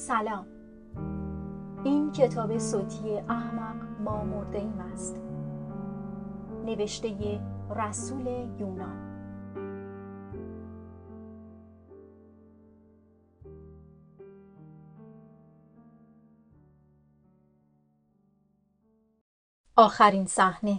سلام. این کتاب صوتی احمق ما مرده ایم است. نوشته رسول یونان. آخرین صحنه.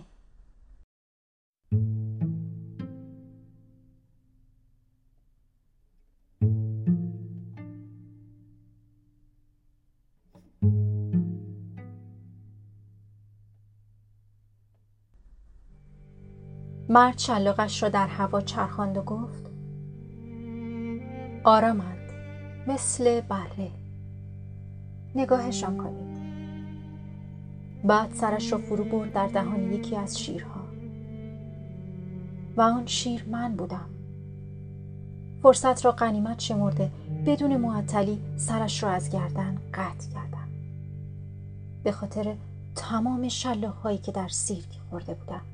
مرد شلاقش را در هوا چرخاند و گفت آرامند مثل بره نگاهشان کنید. بعد سرش را فرو برد در دهان یکی از شیرها. و آن شیر من بودم. فرصت را غنیمت شمرده بدون معطلی سرش را از گردن قطع کردم. به خاطر تمام شلاقهایی که در سیرک خورده بودم.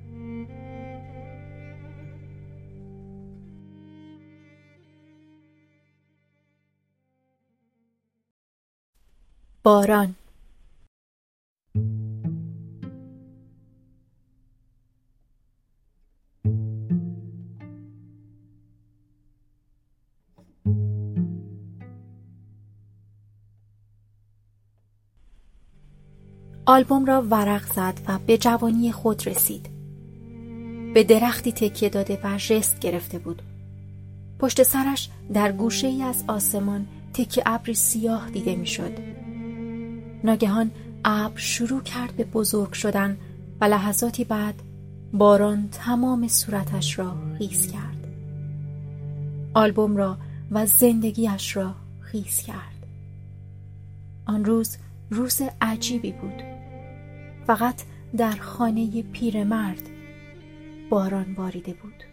باران. آلبوم را ورق زد و به جوانی خود رسید. به درختی تکیه داده و ژست گرفته بود. پشت سرش در گوشه ای از آسمان تکه ابری سیاه دیده می‌شد. ناگهان ابر شروع کرد به بزرگ شدن و لحظاتی بعد باران تمام صورتش را خیز کرد. آلبوم را و زندگیش را خیز کرد. آن روز روز عجیبی بود. فقط در خانه پیرمرد باران باریده بود.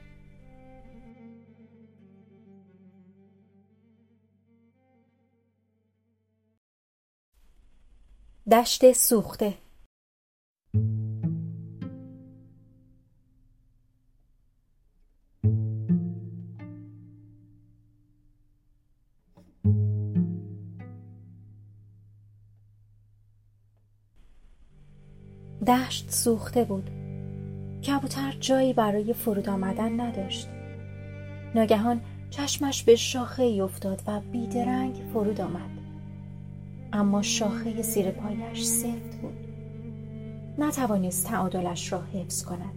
دشت سوخته. دشت سوخته بود. کبوتر جایی برای فرود آمدن نداشت. ناگهان چشمش به شاخه ای افتاد و بیدرنگ فرود آمد. اما شاخه زیر پایش سفت بود. نتوانست تعادلش را حفظ کند.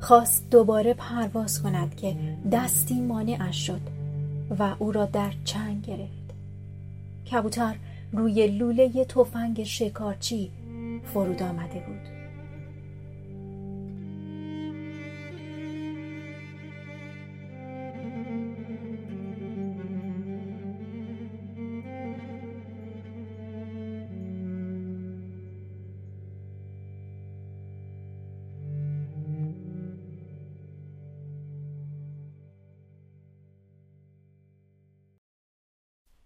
خواست دوباره پرواز کند که دستی مانعش شد و او را در چنگ گرفت. کبوتر روی لوله تفنگ شکارچی فرود آمده بود.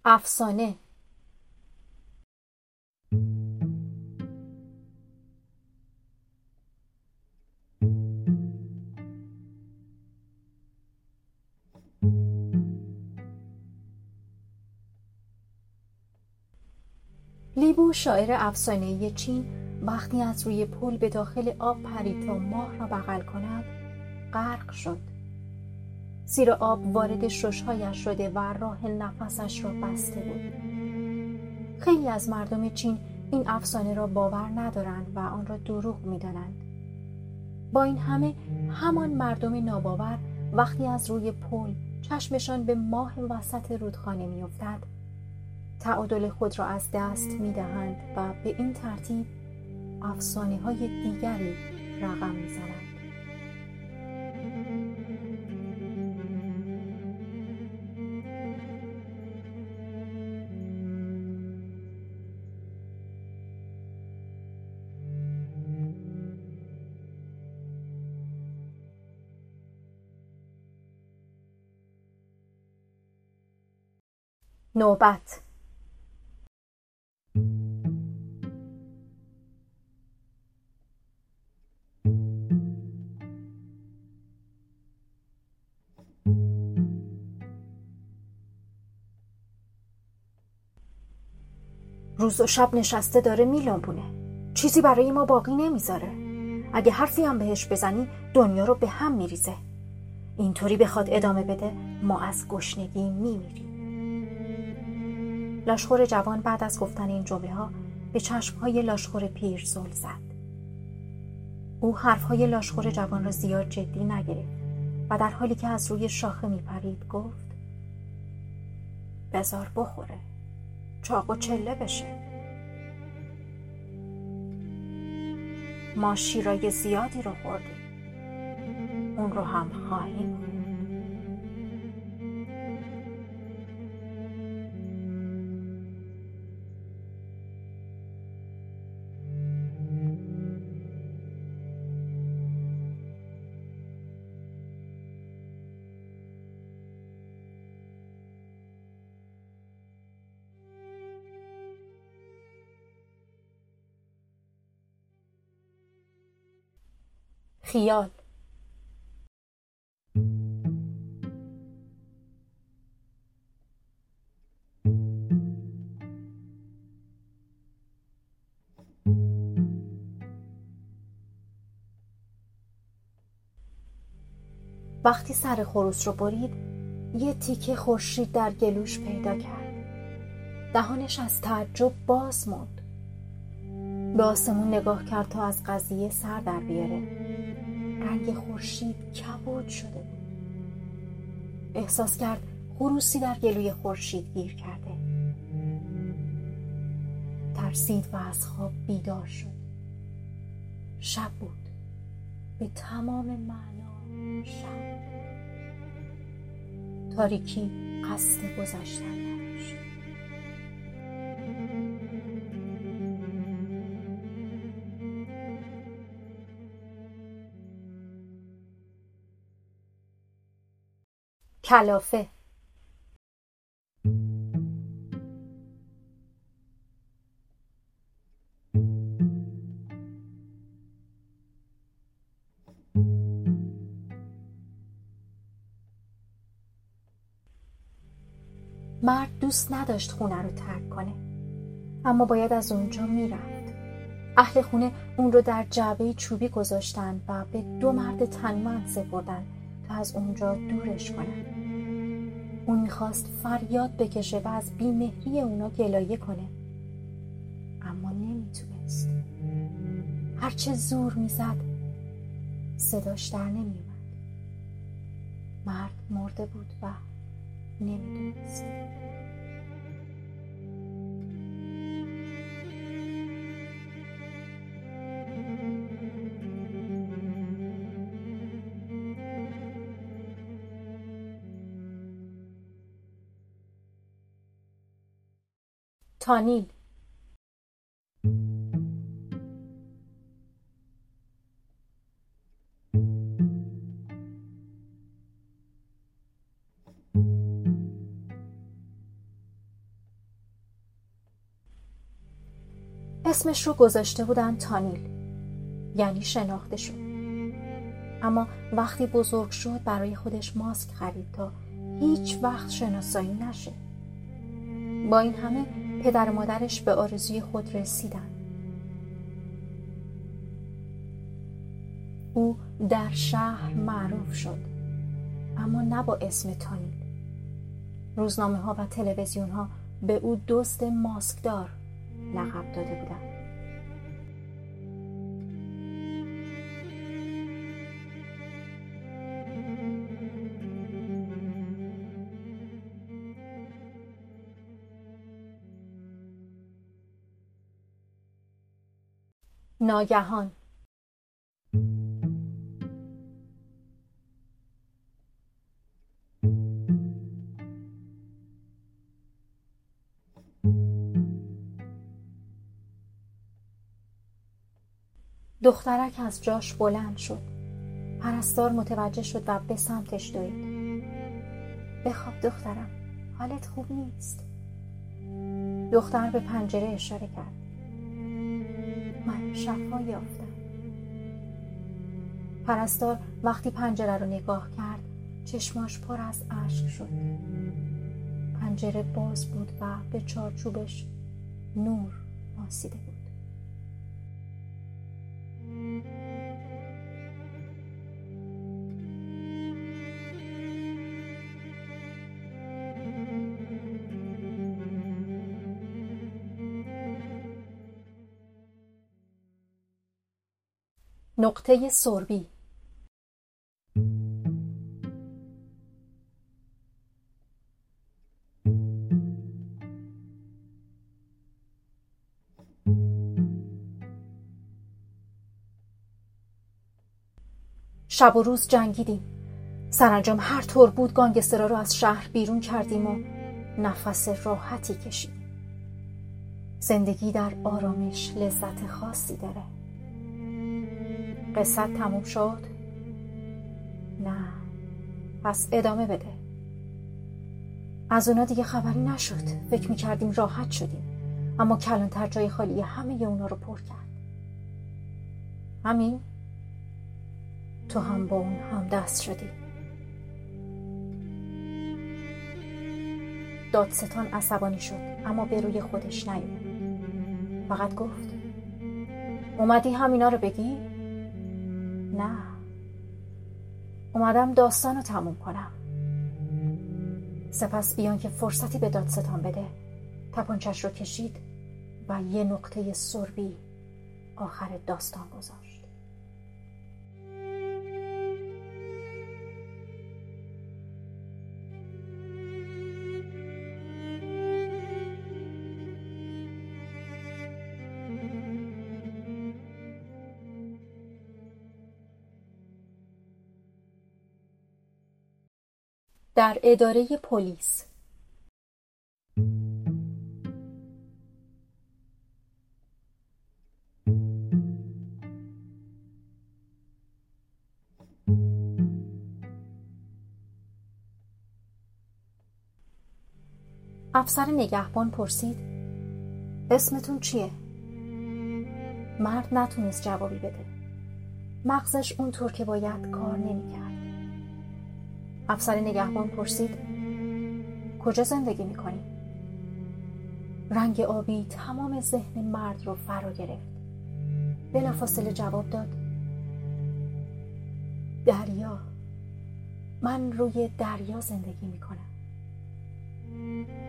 افسانه. لیبو شاعر افسانه چین وقتی از روی پل به داخل آب پرید تا ماه را بغل کند غرق شد. زیر آب وارد ششهایش شده و راه نفسش را بسته بود. خیلی از مردم چین این افسانه را باور ندارند و آن را دروغ می‌دانند. با این همه همان مردم ناباور وقتی از روی پل چشمشان به ماه وسط رودخانه میافتد تعادل خود را از دست می‌دهند و به این ترتیب افسانه های دیگری رقم می‌زنند. نوبت. روز و شب نشسته داره میلنبونه چیزی برای ما باقی نمی‌ذاره. اگه حرفی هم بهش بزنی دنیا رو به هم میریزه. اینطوری بخواد ادامه بده ما از گشنگی میمیریم. لاشخور جوان بعد از گفتن این جمله ها به چشم های لاشخور پیر زل زد. او حرف های لاشخور جوان را زیاد جدی نگرفت و در حالی که از روی شاخه میپرید گفت بزار بخوره چاق و چله بشه. ما شیرای زیادی رو خوردیم. اون رو هم خواهیم خیال. وقتی سر خروس رو برید یه تیکه خورشید در گلوش پیدا کرد. دهانش از تعجب باز موند. به آسمون نگاه کرد تا از قضیه سر در بیاره. رنگ خورشید کبود شده بود. احساس کرد خروسی در گلوی خورشید گیر کرده. ترسید و از خواب بیدار شد. شب بود. به تمام معنا شب. تاریکی قصد گذشتن کلافه. مرد دوست نداشت خونه رو ترک کنه اما باید از اونجا می‌رفت. اهل خونه اون رو در جعبه چوبی گذاشتن و به دو مرد تنمند سپردن تا از اونجا دورش کنن. اون می‌خواست فریاد بکشه و از بیمهری اونا گلایه کنه. اما نمی‌تونست. هرچه زور می‌زد صداش در نمیومد مرد مرده بود و نمی‌دونست. تانیل. اسمش رو گذاشته بودن تانیل. یعنی شناخته شد. اما وقتی بزرگ شد برای خودش ماسک خرید تا هیچ وقت شناسایی نشه. با این همه پدر و مادرش به آرزوی خود رسیدن. او در شهر معروف شد اما نه با اسم تانیل روزنامه ها و تلویزیون ها به او دوست ماسکدار لقب داده بودند. ناگهان. دخترک از جاش بلند شد. پرستار متوجه شد و به سمتش دوید. بخواب دخترم حالت خوب نیست. دختر به پنجره اشاره کرد. شفا یافتم. پرستار وقتی پنجره رو نگاه کرد چشماش پر از اشک شد. پنجره باز بود و به چارچوبش نور ماسیده بود. نقطه سربی. شب و روز جنگیدیم. سرانجام هر طور بود گانگسترا رو از شهر بیرون کردیم و نفس راحتی کشیدیم. زندگی در آرامش لذت خاصی داره. قصت تموم شد؟ نه. پس ادامه بده. از اونا دیگه خبری نشد. فکر می‌کردیم راحت شدیم. اما کلانتر جای خالی همه اونا رو پر کرد. همین؟ تو هم با اون هم دست شدی. دادستان عصبانی شد اما به روی خودش نیومد. فقط گفت اومدی همینا رو بگی؟ نه. اومدم داستان رو تموم کنم. سپس بیان که فرصتی به دادستان بده. تپانچش رو کشید و یه نقطه سربی آخر داستان گذاشت در اداره پلیس افسر نگهبان پرسید اسمتون چیه؟ مرد نتونست جوابی بده مغزش اونطور که باید کار نمی‌کرد. افسر نگهبان پرسید کجا زندگی می‌کنی؟ رنگ آبی تمام ذهن مرد رو فرا گرفت. بلافاصله جواب داد دریا. من روی دریا زندگی می‌کنم.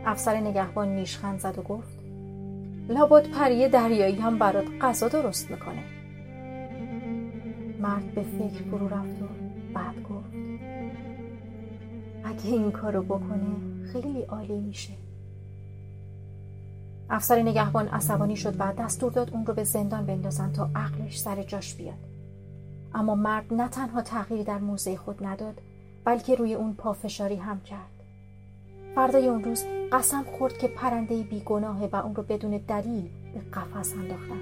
افسر نگهبان نیشخند زد و گفت لابد پری دریایی هم برات غذا درست می‌کنه. مرد به فکر فرو رفت و اگه این کارو بکنه خیلی عالی میشه. افسر نگهبان عصبانی شد و دستور داد اون رو به زندان بندازن تا عقلش سر جاش بیاد. اما مرد نه تنها تغییری در موضع خود نداد بلکه روی اون پافشاری هم کرد. فردای اون روز قسم خورد که پرنده بیگناهه و اون رو بدون دلیل به قفس انداختن.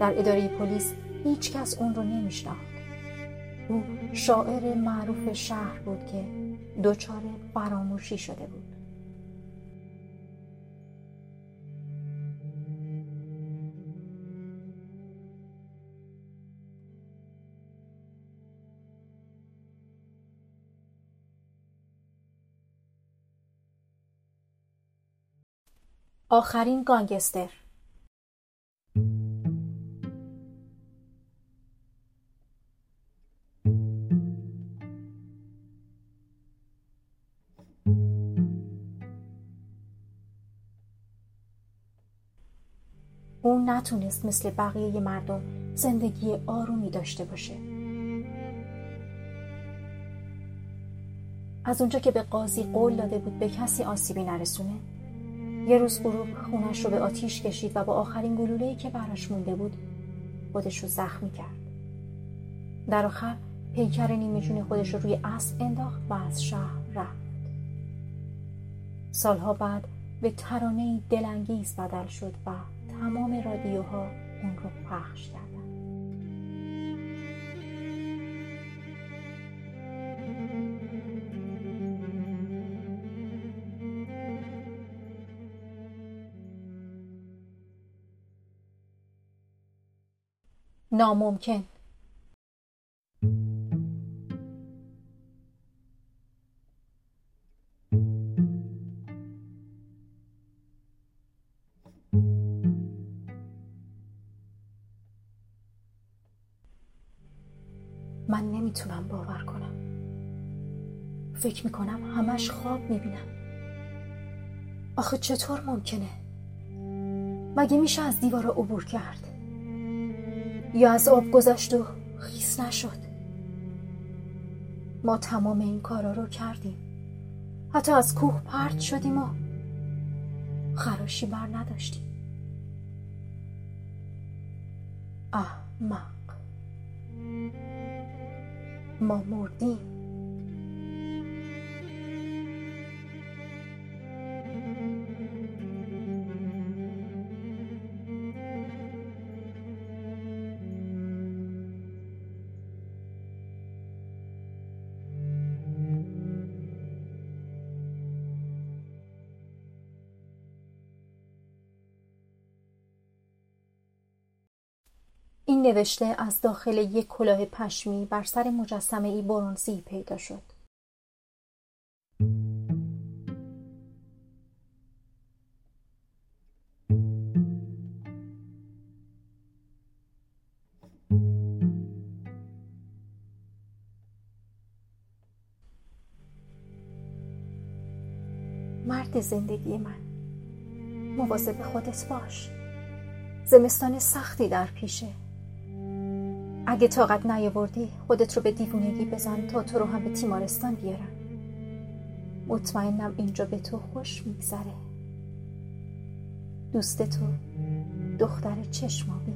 در اداره پلیس هیچ کس اون رو نمیشناخت. او شاعر معروف شهر بود که دچار فراموشی شده بود. آخرین گانگستر. نتونست مثل بقیه مردم زندگی آرومی داشته باشه. از اونجا که به قاضی قول داده بود به کسی آسیبی نرسونه یه روز غروب خونش رو به آتیش کشید و با آخرین گلوله‌ای که براش مونده بود خودش رو زخمی کرد. در آخر پیکر نیمه جون خودش رو روی اسب انداخت و از شهر رفت. سالها بعد به ترانه دلانگیز بدل شد و تمام رادیوها اون رو پخش کردن. ناممکن. فکر می‌کنم همش خواب می‌بینم. آخه چطور ممکنه؟ مگه میشه از دیوار عبور کرد؟ یا از آب گذشت و خیس نشد؟ ما تمام این کارا رو کردیم. حتی از کوه پرت شدیم و خراشی بر نداشتیم. احمق. ما مردیم. نوشته از داخل یک کلاه پشمی بر سر مجسمه ای برونزی پیدا شد. مرد زندگی من. مواظب خودت باش. زمستان سختی در پیشه. اگه طاقت نیاوردی خودت رو به دیوونگی بزن تا تو رو هم به تیمارستان بیارن مطمئنم اینجا به تو خوش میگذره. دوست تو دختر چشمابی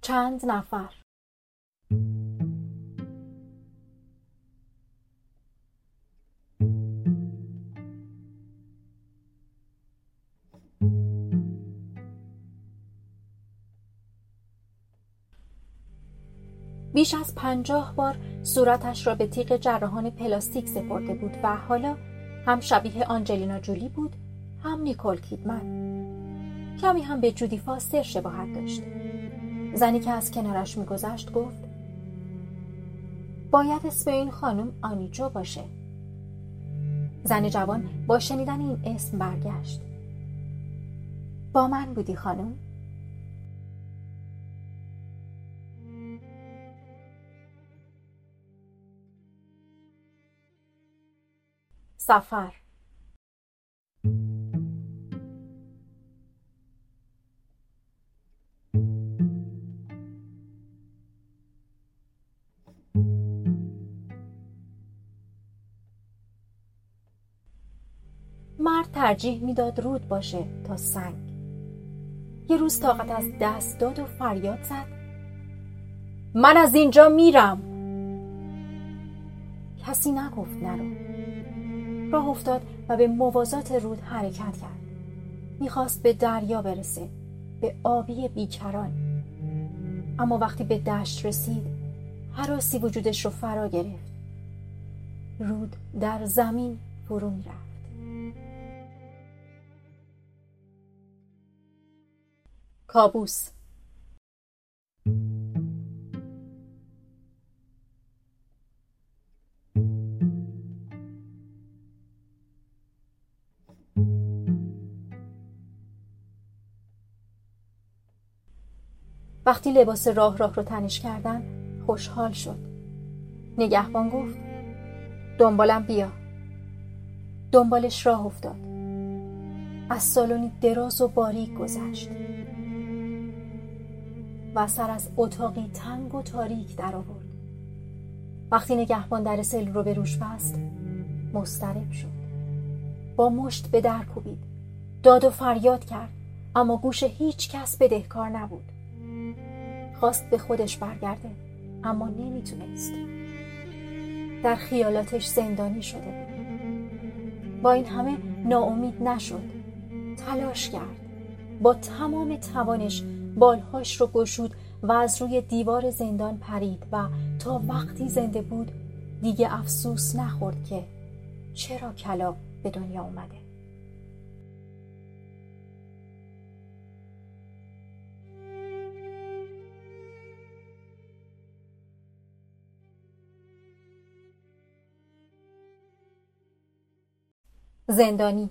چند نفر؟ بیش از پنجاه بار صورتش را به تیغ جراحان پلاستیک سپرده بود و حالا هم شبیه آنجلینا جولی بود هم نیکول کیدمن. کمی هم به جودی فاستر شباهت داشت. زنی که از کنارش میگذشت گفت باید اسم این خانم آنیجو باشه. زن جوان با شنیدن این اسم برگشت. با من بودی خانم؟ سفر. مرد ترجیح می‌داد رود باشه تا سنگ. یه روز طاقت از دست داد و فریاد زد. من از اینجا میرم. کسی نگفت نرو. راه افتاد و به موازات رود حرکت کرد. می‌خواست به دریا برسه به آبی بیکران. اما وقتی به دشت رسید حراسی وجودش رو فرا گرفت. رود در زمین فرو می‌رفت. کابوس وقتی لباس راه راه رو تنش کردن خوشحال شد. نگهبان گفت دنبالم بیا. دنبالش راه افتاد. از سالونی دراز و باریک گذشت. و سر از اتاقی تنگ و تاریک در آورد. وقتی نگهبان در سل رو به روش بست مسترب شد. با مشت به در کوبید. داد و فریاد کرد اما گوش هیچ کس بدهکار نبود. خواست به خودش برگرده اما نمی‌تونست. در خیالاتش زندانی شده با این همه ناامید نشد. تلاش کرد. با تمام توانش بالهاش رو گشود و از روی دیوار زندان پرید و تا وقتی زنده بود دیگه افسوس نخورد که چرا کلا به دنیا اومده. زندانی.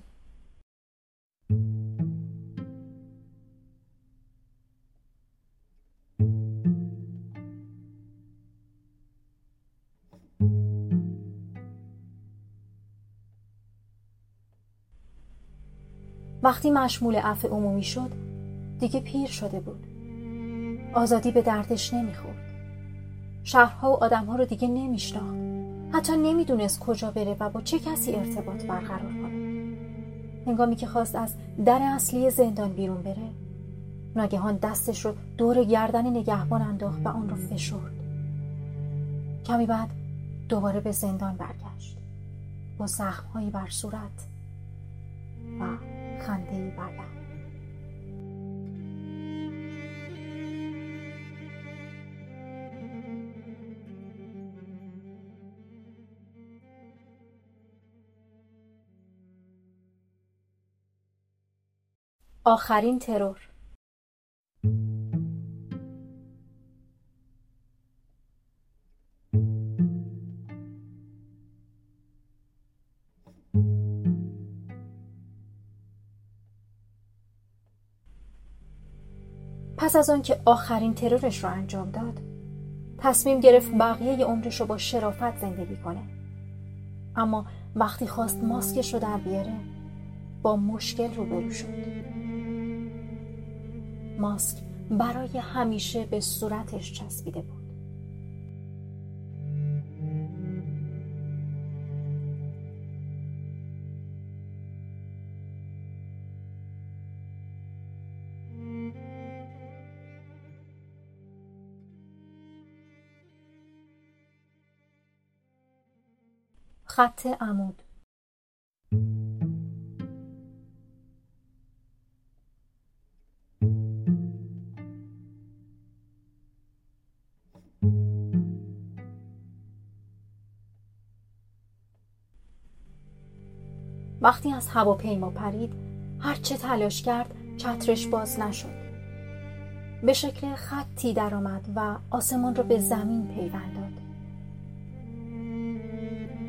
وقتی مشمول عفو عمومی شد دیگه پیر شده بود. آزادی به دردش نمی‌خورد. شهرها و آدمها رو دیگه نمیشناخت. حتی نمی‌دونست کجا بره و با چه کسی ارتباط برقرار هنگامی که خواست از در اصلی زندان بیرون بره. ناگهان دستش رو دور گردن نگهبان انداخت و آن رو فشرد. کمی بعد دوباره به زندان برگشت. با زخمهایی بر صورت و خنده بر آخرین ترور. پس از آن که آخرین ترورش را انجام داد تصمیم گرفت بقیه عمرش رو با شرافت زندگی کنه. اما وقتی خواست ماسکش رو در بیاره با مشکل روبرو شد. ماسک برای همیشه به صورتش چسبیده بود. خط عمود. وقتی از هواپیما پرید هرچه تلاش کرد چترش باز نشد. به شکل خطی درآمد و آسمان را به زمین پیوند داد.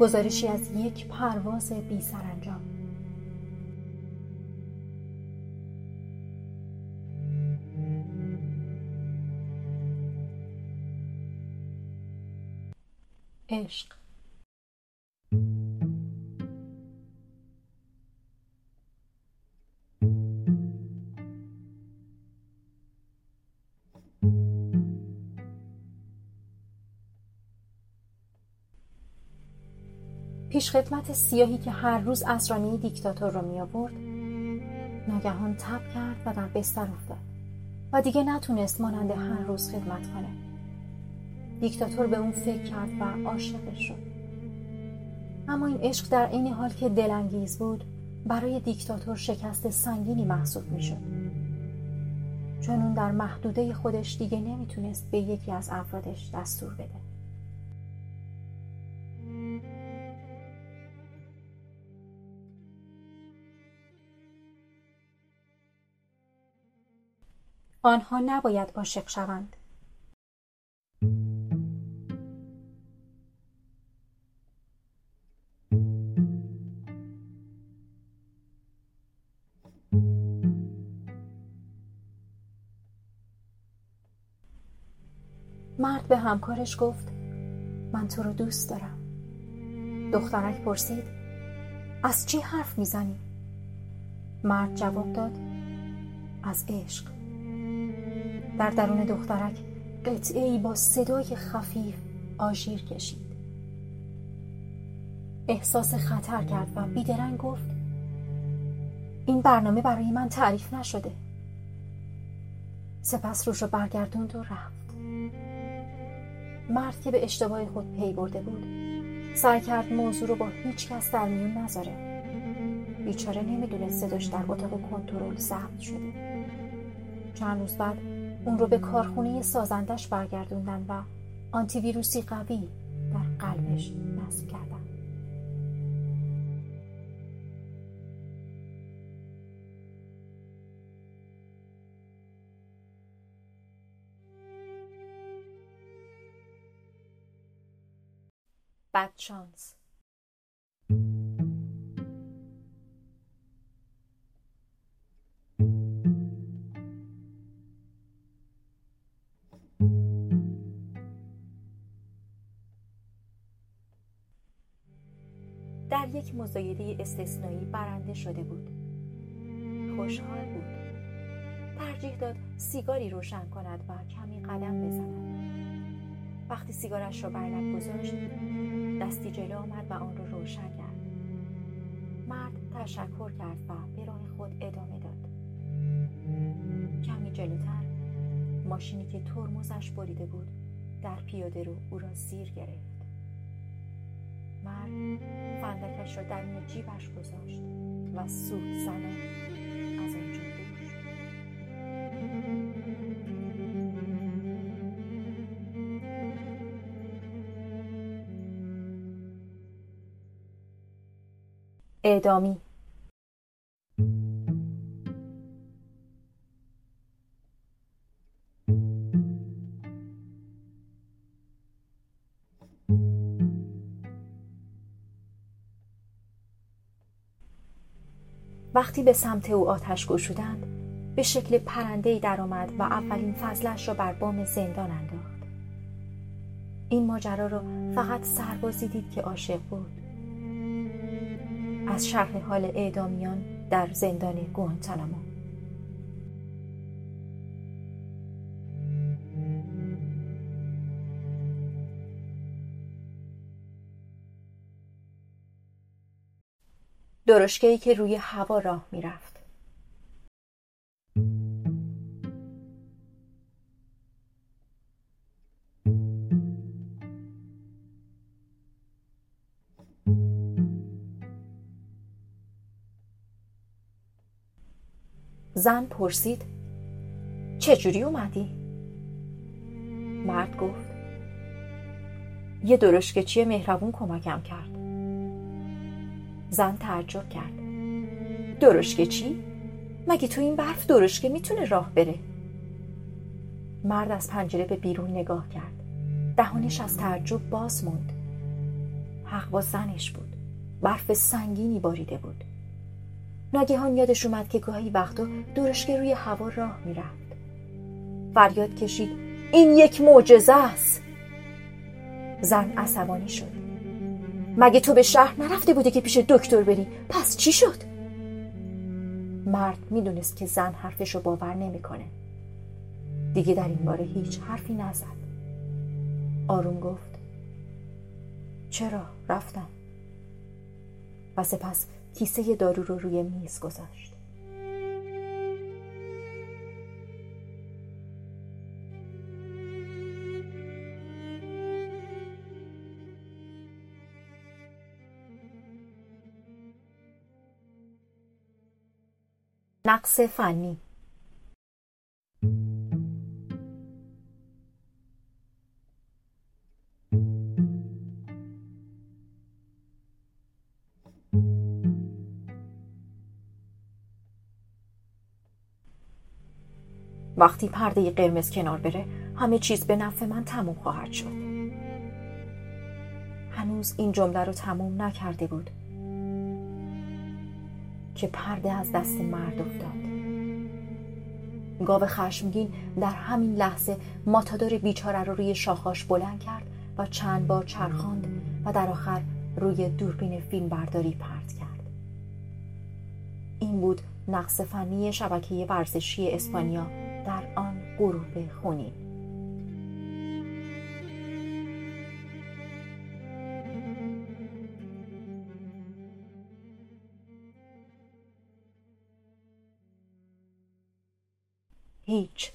گزارشی از یک پرواز بی سرانجام عشق. پیشخدمت سیاهی که هر روز اسرانی دیکتاتور را می آورد ناگهان تب کرد و در بستر افتاد و دیگه نتونست مانند هر روز خدمت کنه. دیکتاتور به اون فکر کرد و عاشقش شد. اما این عشق در این حال که دلانگیز بود برای دیکتاتور شکست سنگینی محسوب می شد چون اون در محدوده خودش دیگه نمی‌تونست به یکی از افرادش دستور بده. آنها نباید عاشق شوند. مرد به همکارش گفت من تو رو دوست دارم. دخترک پرسید از چی حرف می‌زنی؟ مرد جواب داد از عشق. در درون دخترک قطعه ای با صدای خفیف آژیر کشید. احساس خطر کرد و بیدرنگ گفت این برنامه برای من تعریف نشده. سپس روش رو برگردوند و رفت. مرد که به اشتباه خود پی برده بود سعی کرد موضوع رو با هیچ کس در میون نذاره. بیچاره نمی‌دونست صداش در اتاق کنترل ضبط شده. چند روز بعد اون رو به کارخونه سازندش برگردوندن و آنتی ویروسی قوی در قلبش نصب کردن. بد مزایده استثنایی برنده شده بود. خوشحال بود. ترجیح داد سیگاری روشن کند و کمی قدم بزند. وقتی سیگارش را بر لب گذاشت دستی جلو آمد و آن را روشن کرد. مرد تشکر کرد و به راه خود ادامه داد. کمی جلوتر ماشینی که ترمزش بریده بود در پیاده رو او را زیر گرفت. مرد فندکش را در جیبش گذاشت و سوت زنان از آنجا دور اعدامی وقتی به سمت او آتش گشودند به شکل پرندهی درآمد و اولین فضلش را بر بام زندان انداخت. این ماجرا را فقط سربازی دید که عاشق بود. از شرح حال اعدامیان در زندان گوانتانامو. درشکه‌ای که روی هوا راه می‌رفت زن پرسید چجوری اومدی؟ مرد گفت یه درشکچی مهربون کمکم کرد زن تعجب کرد. درشکه چی؟ مگه تو این برف درشکه می‌تونه راه بره؟ مرد از پنجره به بیرون نگاه کرد. دهانش از تعجب باز موند. حق با زنش بود. برف سنگینی باریده بود. ناگهان یادش اومد که گاهی وقتا درشکه روی هوا راه می‌رفت. فریاد کشید این یک معجزه است. زن عصبانی شد. مگه تو به شهر نرفته بوده که پیش دکتر بری؟ پس چی شد؟ مرد می‌دونست که زن حرفش رو باور نمی‌کنه. دیگه در این باره هیچ حرفی نزد. آروم گفت چرا؟ رفتم. و سپس کیسه دارو رو روی میز گذاشت. نقص فنی. وقتی پرده قرمز کنار بره همه چیز به نفع من تموم خواهد شد. هنوز این جمله رو تموم نکرده بود. که پرده از دست مرد افتاد. گاو خشمگین در همین لحظه ماتادور بیچاره رو روی شاخاش بلند کرد و چند بار چرخاند و در آخر روی دوربین فیلم برداری پرت کرد. این بود نقص فنی شبکه ورزشی اسپانیا در آن غروب خونین. هیچ.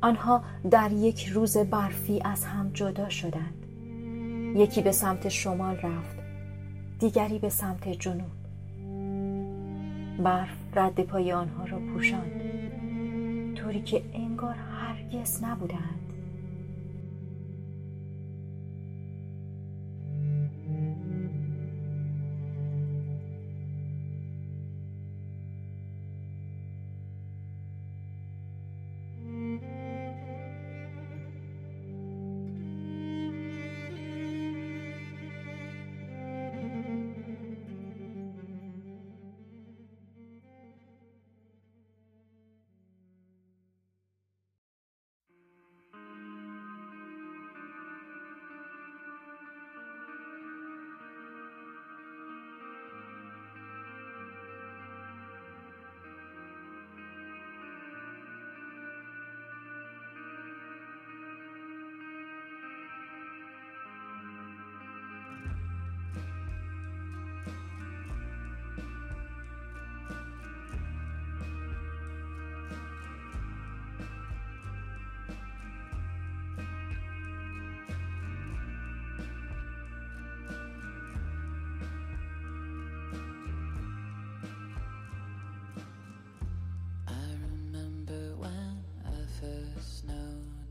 آنها در یک روز برفی از هم جدا شدند. یکی به سمت شمال رفت دیگری به سمت جنوب. برف رد پای آنها را پوشاند. طوری که انگار هرگز نبودند.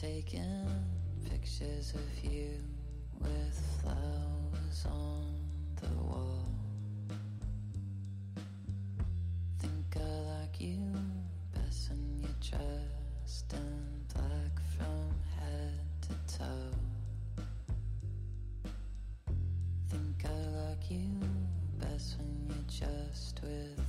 taken pictures of you with flowers on the wall. Think I like you, best in your chest in black from head to toe. Think I like you, best when you're just with.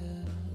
winter.